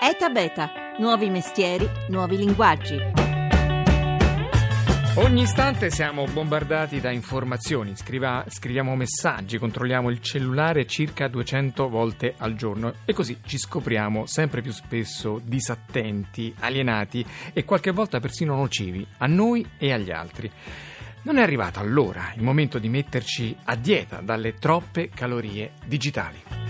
ETA Beta, nuovi mestieri, nuovi linguaggi. Ogni istante siamo bombardati da informazioni, Scriva, scriviamo messaggi, controlliamo il cellulare circa 200 volte al giorno e così ci scopriamo sempre più spesso disattenti, alienati e qualche volta persino nocivi a noi e agli altri. Non è arrivato allora il momento di metterci a dieta dalle troppe calorie digitali.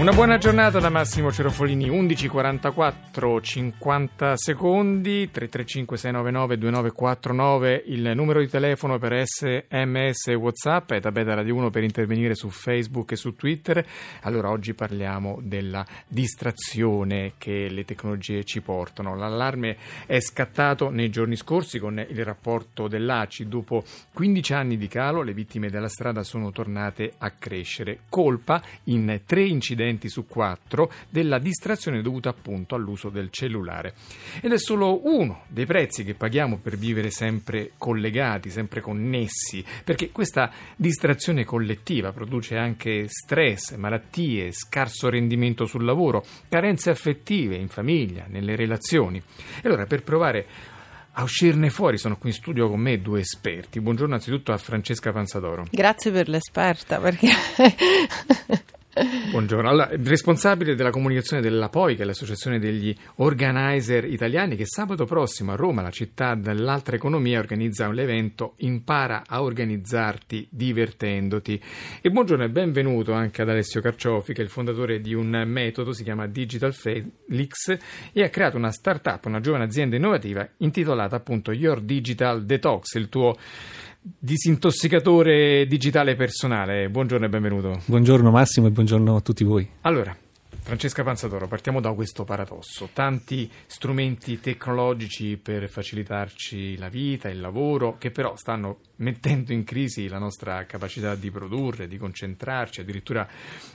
Una buona giornata da Massimo Cerofolini, 11.44, 50 secondi, 335 699 2949 il numero di telefono per sms e whatsapp e Tabetta Radio 1 per intervenire su Facebook e su Twitter. Allora oggi parliamo della distrazione che le tecnologie ci portano. L'allarme è scattato nei giorni scorsi con il rapporto dell'ACI. Dopo 15 anni di calo le vittime della strada sono tornate a crescere. Colpa in tre incidenti incidenti su quattro della distrazione dovuta appunto all'uso del cellulare. Ed è solo uno dei prezzi che paghiamo per vivere sempre collegati, sempre connessi, perché questa distrazione collettiva produce anche stress, malattie, scarso rendimento sul lavoro, carenze affettive in famiglia, nelle relazioni. E allora per provare a uscirne fuori. Sono qui in studio con me due esperti. Buongiorno anzitutto a Francesca Panzadoro. Grazie per l'esperta perché Buongiorno. Allora, responsabile della comunicazione della POI, che è l'associazione degli organizer italiani, che sabato prossimo a Roma, la città dell'altra economia, organizza un evento Impara a organizzarti divertendoti. E buongiorno e benvenuto anche ad Alessio Carciofi, che è il fondatore di un metodo, si chiama Digital Felix, e ha creato una start-up, una giovane azienda innovativa intitolata appunto Your Digital Detox, il tuo disintossicatore digitale personale. Buongiorno e benvenuto. Buongiorno Massimo e buongiorno a tutti voi. Allora, Francesca Panzadoro, partiamo da questo paradosso. Tanti strumenti tecnologici per facilitarci la vita, il lavoro, che però stanno mettendo in crisi la nostra capacità di produrre, di concentrarci, addirittura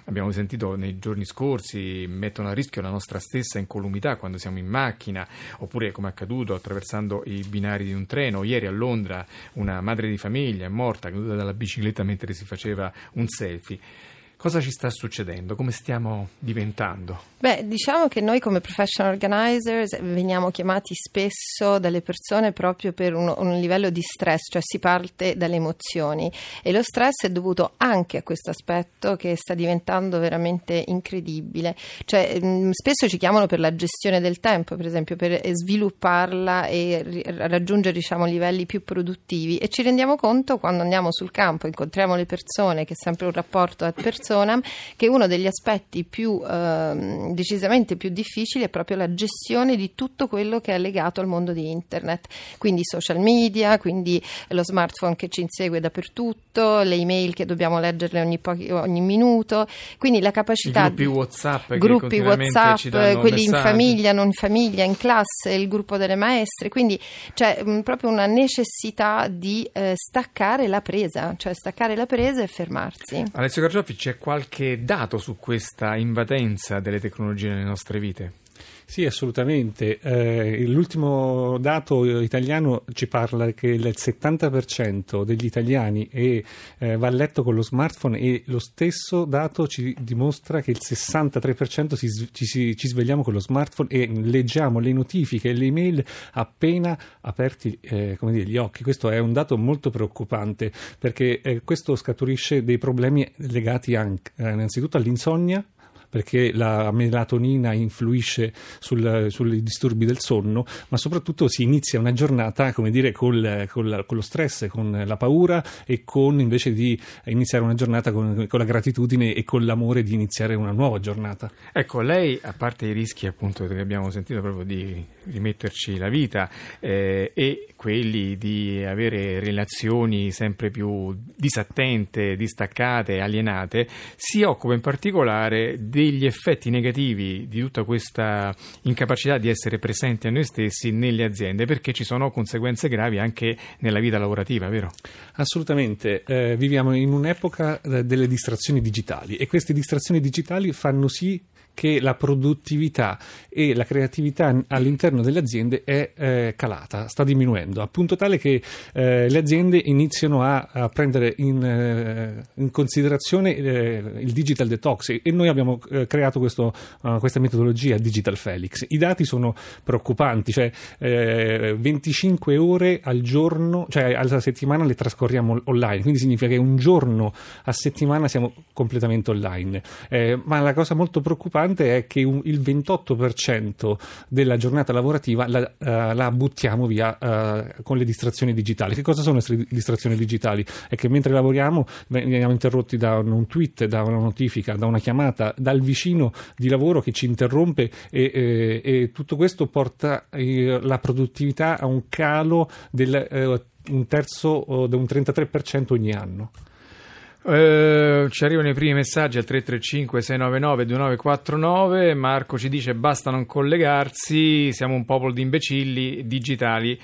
abbiamo sentito nei giorni scorsi mettono a rischio la nostra stessa incolumità quando siamo in macchina, oppure come è accaduto attraversando i binari di un treno. Ieri a Londra una madre di famiglia è morta caduta dalla bicicletta mentre si faceva un selfie. Cosa ci sta succedendo? Come stiamo diventando? Beh, diciamo che noi come professional organizers veniamo chiamati spesso dalle persone proprio per un, un, livello di stress, cioè si parte dalle emozioni e lo stress è dovuto anche a questo aspetto che sta diventando veramente incredibile. Cioè, mh, spesso ci chiamano per la gestione del tempo, per esempio, per svilupparla e raggiungere diciamo, livelli più produttivi e ci rendiamo conto quando andiamo sul campo, incontriamo le persone, che è sempre un rapporto a persone, persona che uno degli aspetti più eh, decisamente più difficili è proprio la gestione di tutto quello che è legato al mondo di internet, quindi social media, quindi lo smartphone che ci insegue dappertutto, le email che dobbiamo leggerle ogni, pochi, ogni minuto, quindi la capacità I gruppi WhatsApp, gruppi WhatsApp quelli in famiglia, non in famiglia, in classe, il gruppo delle maestre, quindi c'è mh, proprio una necessità di eh, staccare la presa, cioè staccare la presa e fermarsi. Alessio Cargioffi c'è qualche dato su questa invadenza delle tecnologie nelle nostre vite? Sì, assolutamente. Eh, l'ultimo dato italiano ci parla che il 70% degli italiani è, eh, va a letto con lo smartphone e lo stesso dato ci dimostra che il 63% si, ci, ci, svegliamo con lo smartphone e leggiamo le notifiche e le email appena aperti eh, dire, gli occhi. Questo è un dato molto preoccupante perché eh, questo scaturisce dei problemi legati anche, eh, innanzitutto all'insonnia perché la melatonina influisce sul, sui disturbi del sonno, ma soprattutto si inizia una giornata, come dire, col, col, con lo stress, con la paura e con invece di iniziare una giornata con, con, la gratitudine e con l'amore di iniziare una nuova giornata. Ecco, lei, a parte i rischi appunto che abbiamo sentito proprio di rimetterci la vita eh, e quelli di avere relazioni sempre più disattente, distaccate, alienate, si occupa in particolare degli effetti negativi di tutta questa incapacità di essere presenti a noi stessi nelle aziende, perché ci sono conseguenze gravi anche nella vita lavorativa, vero? Assolutamente, eh, viviamo in un'epoca eh, delle distrazioni digitali e queste distrazioni digitali fanno sì che la produttività e la creatività all'interno delle aziende è eh, calata, sta diminuendo, a punto tale che eh, le aziende iniziano a, a prendere in, eh, in considerazione eh, il digital detox e noi abbiamo eh, creato questo, uh, questa metodologia Digital Felix. I dati sono preoccupanti, cioè 25 eh, ore al giorno, cioè alla settimana le trascorriamo online, quindi significa che un giorno a settimana siamo completamente online. ma la cosa molto preoccupante è che un, il 28% della giornata lavorativa la, uh, la buttiamo via uh, con le distrazioni digitali. Che cosa sono le distrazioni digitali? È che mentre lavoriamo veniamo interrotti da un tweet, da una notifica, da una chiamata, dal vicino di lavoro che ci interrompe e, e, e tutto questo porta eh, la produttività a un calo del eh, un terzo, da un 33% ogni anno. Uh, ci arrivano i primi messaggi al 335 699 2949 Marco ci dice basta non collegarsi siamo un popolo di imbecilli digitali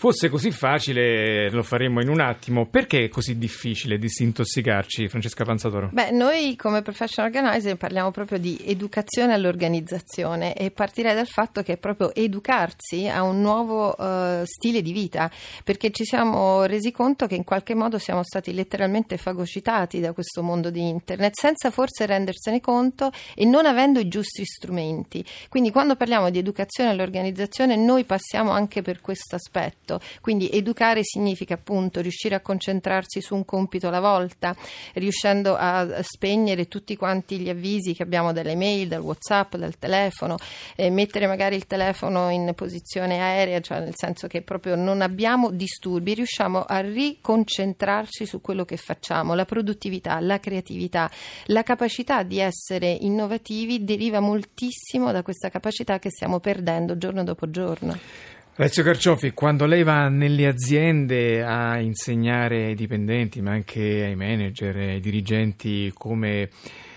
fosse così facile lo faremmo in un attimo. Perché è così difficile disintossicarci, Francesca Panzatoro? Beh, noi come professional organizer parliamo proprio di educazione all'organizzazione e partirei dal fatto che è proprio educarsi a un nuovo uh, stile di vita, perché ci siamo resi conto che in qualche modo siamo stati letteralmente fagocitati da questo mondo di internet senza forse rendersene conto e non avendo i giusti strumenti. Quindi quando parliamo di educazione all'organizzazione noi passiamo anche per questo aspetto compito. Quindi educare significa appunto riuscire a concentrarsi su un compito alla volta, riuscendo a spegnere tutti quanti gli avvisi che abbiamo dalle mail, dal WhatsApp, dal telefono, eh, mettere magari il telefono in posizione aerea, cioè nel senso che proprio non abbiamo disturbi, riusciamo a riconcentrarci su quello che facciamo. La produttività, la creatività, la capacità di essere innovativi deriva moltissimo da questa capacità che stiamo perdendo giorno dopo giorno. Alessio Carciofi, quando lei va nelle aziende a insegnare ai dipendenti, ma anche ai manager, ai dirigenti, come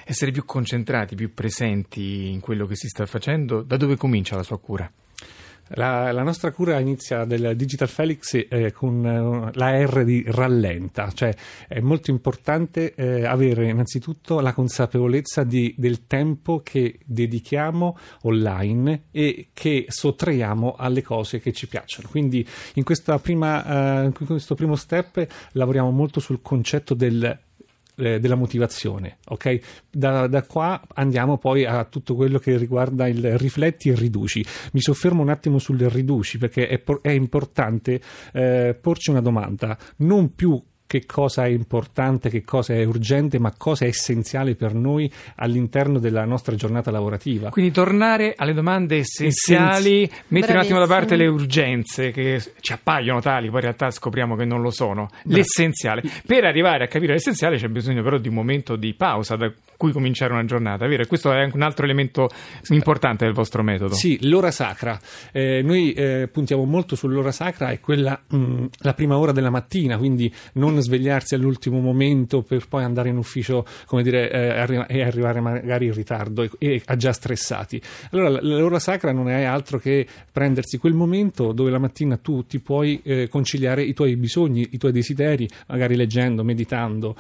essere più concentrati, più presenti in quello che si sta facendo, da dove comincia la sua cura? La, la, nostra cura inizia del Digital Felix eh, con eh, la R di rallenta, cioè è molto importante eh, avere innanzitutto la consapevolezza di, del tempo che dedichiamo online e che sottraiamo alle cose che ci piacciono. Quindi in, prima, eh, in questo primo step lavoriamo molto sul concetto del eh, della motivazione. Okay? Da, da, qua andiamo poi a tutto quello che riguarda il rifletti e riduci. Mi soffermo un attimo sul riduci perché è, è importante eh, porci una domanda, non più che cosa è importante, che cosa è urgente, ma cosa è essenziale per noi all'interno della nostra giornata lavorativa. Quindi tornare alle domande essenziali, Essenzi... mettere un attimo da parte le urgenze che ci appaiono tali, poi in realtà scopriamo che non lo sono. Beh. L'essenziale. Per arrivare a capire l'essenziale c'è bisogno però di un momento di pausa da cui cominciare una giornata, vero? Questo è un altro elemento importante del vostro metodo. Sì, l'ora sacra. Eh, noi eh, puntiamo molto sull'ora sacra, è quella mh, mm, la prima ora della mattina, quindi non svegliarsi all'ultimo momento per poi andare in ufficio come dire, eh, e arrivare magari in ritardo e, e già stressati. Allora l'ora sacra non è altro che prendersi quel momento dove la mattina tu ti puoi eh, conciliare i tuoi bisogni, i tuoi desideri, magari leggendo, meditando,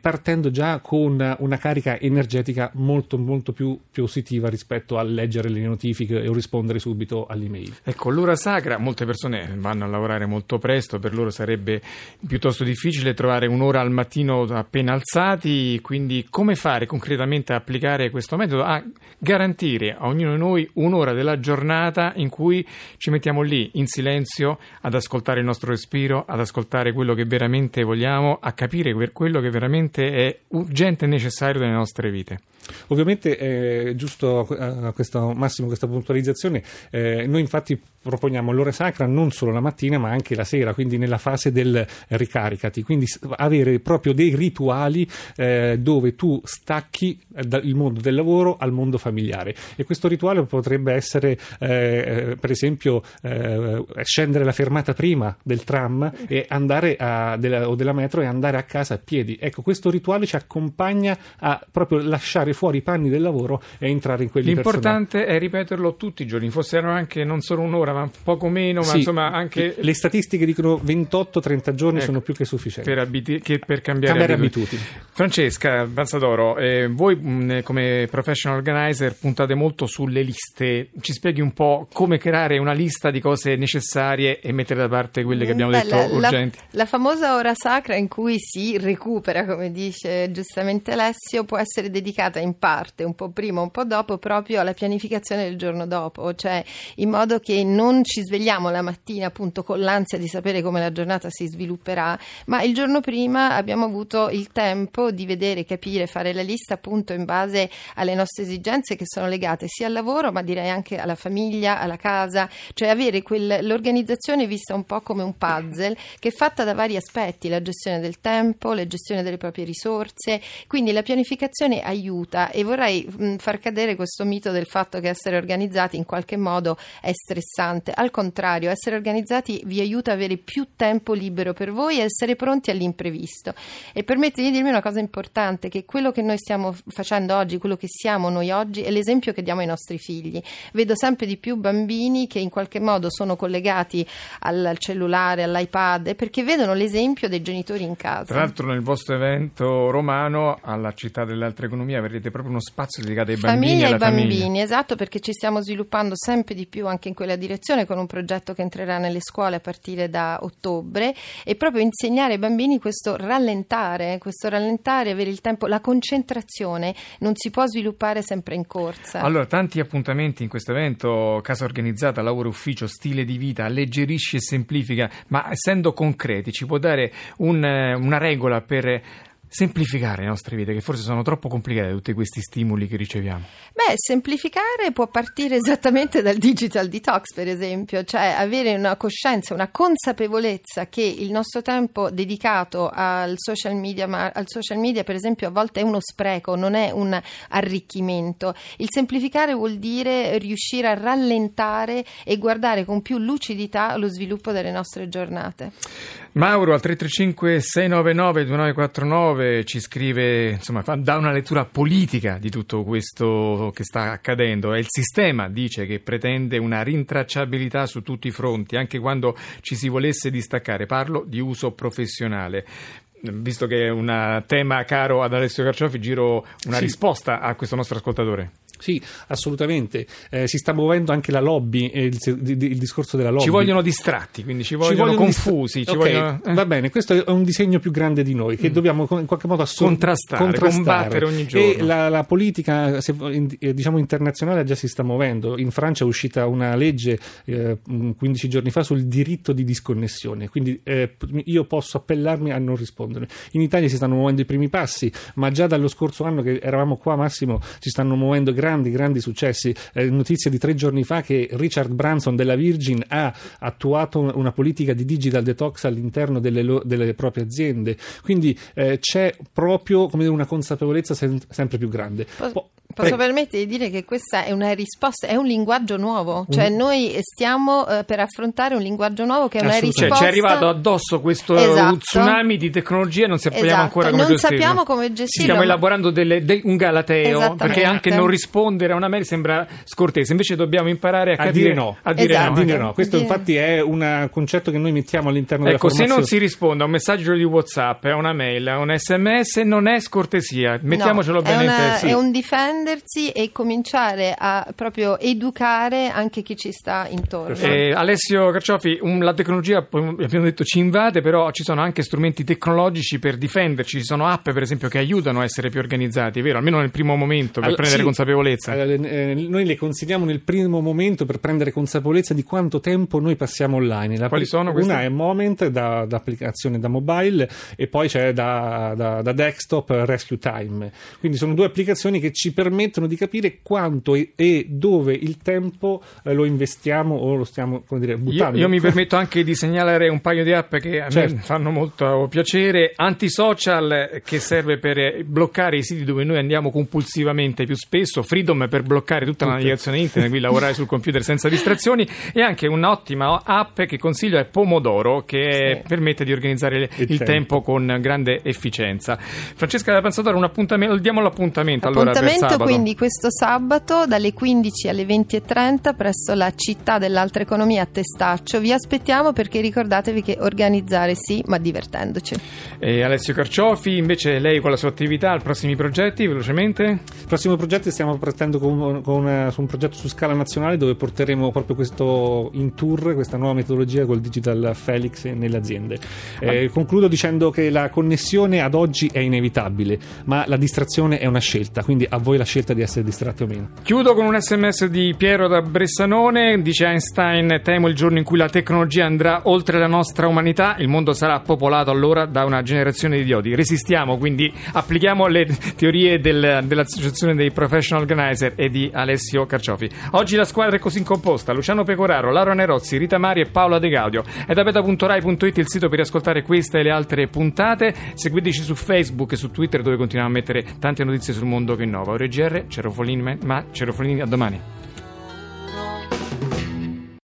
partendo già con una carica energetica molto molto più positiva rispetto a leggere le notifiche o rispondere subito all'email. Ecco, l'ora sacra, molte persone vanno a lavorare molto presto, per loro sarebbe piuttosto difficile difficile trovare un'ora al mattino appena alzati, quindi come fare concretamente a applicare questo metodo? A garantire a ognuno di noi un'ora della giornata in cui ci mettiamo lì in silenzio ad ascoltare il nostro respiro, ad ascoltare quello che veramente vogliamo, a capire quello che veramente è urgente e necessario nelle nostre vite. Ovviamente è giusto a questo Massimo questa puntualizzazione, eh, noi infatti proponiamo l'ora sacra non solo la mattina ma anche la sera, quindi nella fase del ricaricati, quindi avere proprio dei rituali eh, dove tu stacchi il mondo del lavoro al mondo familiare e questo rituale potrebbe essere eh, per esempio eh, scendere la fermata prima del tram e andare a, della, o della metro e andare a casa a piedi. Ecco, questo rituale ci accompagna a proprio lasciare fuori i panni del lavoro e entrare in quelli L'importante personali. è ripeterlo tutti i giorni, fossero anche non solo un'ora, ma poco meno, ma sì, insomma anche... Le statistiche dicono 28-30 giorni ecco. sono più che sufficienti sufficiente. Per, abiti- che per cambiare, Cambiare abitudini. abitudini. Francesca Banzadoro, eh, voi mh, come professional organizer puntate molto sulle liste. Ci spieghi un po' come creare una lista di cose necessarie e mettere da parte quelle che abbiamo Beh, detto la, la- urgenti? la famosa ora sacra in cui si recupera, come dice giustamente Alessio, può essere dedicata in parte, un po' prima, un po' dopo, proprio alla pianificazione del giorno dopo, cioè in modo che non ci svegliamo la mattina appunto con l'ansia di sapere come la giornata si svilupperà, ma il giorno prima abbiamo avuto il tempo di vedere, capire, fare la lista appunto in base alle nostre esigenze che sono legate sia al lavoro, ma direi anche alla famiglia, alla casa, cioè avere quel- l'organizzazione vista un po' come un puzzle che è fatta da vari aspetti, la gestione del tempo, la gestione delle proprie risorse, quindi la pianificazione aiuta e vorrei mh, far cadere questo mito del fatto che essere organizzati in qualche modo è stressante, al contrario, essere organizzati vi aiuta ad avere più tempo libero per voi e essere pronti all'imprevisto e permettetemi di dirmi una cosa importante, che quello che noi stiamo facendo oggi, quello che siamo noi oggi è l'esempio che diamo ai nostri figli. Vedo sempre di più bambini che in qualche modo sono collegati al cellulare, all'iPad, perché vedono l'esempio dei genitori in casa. Tra l'altro nel vostro evento romano alla città dell'altra economia avrete proprio uno spazio dedicato ai bambini Famiglia e bambini, famiglia. esatto, perché ci stiamo sviluppando sempre di più anche in quella direzione con un progetto che entrerà nelle scuole a partire da ottobre e proprio insegnare ai bambini questo rallentare, questo rallentare, avere il tempo, la concentrazione non si può sviluppare sempre in corsa. Allora, tanti appuntamenti in questo evento, casa organizzata, lavoro ufficio, stile di vita, alleggerisce e semplifica, ma essendo concreti ci può dare un, eh, una regola per semplificare le nostre vite, che forse sono troppo complicate tutti questi stimoli che riceviamo. Beh, semplificare può partire esattamente dal digital detox, per esempio, cioè avere una coscienza, una consapevolezza che il nostro tempo dedicato al social media, ma al social media, per esempio, a volte è uno spreco, non è un arricchimento. Il semplificare vuol dire riuscire a rallentare e guardare con più lucidità lo sviluppo delle nostre giornate. Mauro al 335 699 2949 ci scrive, insomma, fa- dà una lettura politica di tutto questo che sta accadendo. E il sistema dice che pretende una rintracciabilità su tutti i fronti, anche quando ci si volesse distaccare. Parlo di uso professionale. Visto che è un tema caro ad Alessio Carciofi, giro una Sì. risposta a questo nostro ascoltatore. Sì, assolutamente. Eh, si sta muovendo anche la lobby, eh, il, il- il discorso della lobby. Ci vogliono distratti, quindi ci vogliono, vogliono distra- confusi. ci Ok, vogliono- eh. Va bene, questo è un disegno più grande di noi che dobbiamo in qualche modo assor- Contrastare, combattere ogni giorno. E la, la politica se- eh, diciamo internazionale già si sta muovendo. In Francia è uscita una legge eh, 15 giorni fa sul diritto di disconnessione, quindi eh, io posso appellarmi a non rispondere. In Italia si stanno muovendo i primi passi, ma già dallo scorso anno che eravamo qua Massimo si stanno muovendo grandi, grandi successi. Eh, notizia di tre giorni fa che Richard Branson della Virgin ha attuato una- politica di digital detox all'interno delle, lo- delle proprie aziende. Quindi eh, c'è proprio come dire, una consapevolezza sem- sempre più grande. Po- posso prego. permettere di dire che questa è una risposta, è un linguaggio nuovo, cioè noi stiamo eh, per affrontare un linguaggio nuovo che è una Assolutamente. Cioè, risposta. ci è arrivato addosso questo Esatto. tsunami di tecnologia e non sappiamo Esatto, ancora come non gestirlo. sappiamo come gestirlo, Stiamo ma- elaborando delle- de- un galateo, perché anche non rispondere a una mail sembra scortese, invece dobbiamo imparare a, A capire dire no. A dire Esatto. no. A dire no. Questo Dire- infatti è un concetto che noi mettiamo all'interno Ecco, della se formazione. non si risponde a un messaggio di WhatsApp, a una mail, a un sms, non è scortesia. Mettiamocelo No, bene è, in una- testa. è un difendersi e cominciare a proprio educare anche chi ci sta intorno. Eh, Alessio Carciofi, un- la tecnologia, abbiamo detto, ci invade, però ci sono anche strumenti tecnologici per difenderci. Ci sono app, per esempio, che aiutano a essere più organizzati, vero? Almeno nel primo momento, per Allora, prendere sì. consapevolezza. Allora, eh, noi le consigliamo nel primo momento per prendere consapevolezza di quanto tempo noi passiamo online. La Quali sono queste? Una è Moment da, da applicazione da mobile e poi c'è da, da- da desktop Rescue Time. Quindi sono due applicazioni che ci permettono di capire quanto e, e dove il tempo eh, lo investiamo o lo stiamo come dire, Io, buttando. io mi permetto anche di segnalare un paio di app che a Certo. me fanno molto piacere. Antisocial che serve per bloccare i siti dove noi andiamo compulsivamente più spesso, Freedom per bloccare tutta la navigazione internet, quindi lavorare sul computer senza distrazioni e anche un'ottima app che consiglio è Pomodoro che Sì. permette di organizzare il, Il tempo. tempo con grande efficienza. Francesca da Panzatore, un appuntamento, diamo l'appuntamento allora per Appuntamento sabato. Quindi questo sabato dalle 15 alle 20.30 presso la città dell'altra economia a Testaccio. Vi aspettiamo perché ricordatevi che organizzare sì, ma divertendoci. E Alessio Carciofi, invece lei con la sua attività, i prossimi progetti, velocemente? Il prossimo progetto stiamo partendo con, con, su un progetto su scala nazionale dove porteremo proprio questo in tour, questa nuova metodologia col Digital Felix nelle aziende. Eh, concludo dicendo che la connessione ad oggi è inevitabile, ma la distrazione è una scelta, quindi a voi la scelta di essere distratti o meno. Chiudo con un sms di Piero da Bressanone, dice Einstein, temo il giorno in cui la tecnologia andrà oltre la nostra umanità, il mondo sarà popolato allora da una generazione di idioti. Resistiamo, quindi applichiamo le teorie del, dell'Associazione dei Professional Organizer e di Alessio Carciofi. Oggi la squadra è così composta, Luciano Pecoraro, Laura Nerozzi, Rita Mari e Paola De Gaudio. È da beta.rai.it il sito per ascoltare questa e le altre puntate. Seguiteci su Facebook e su Twitter dove continuiamo a mettere tante notizie sul mondo che innova. Ore GR, Cerofolini, ma Cerofolini a domani.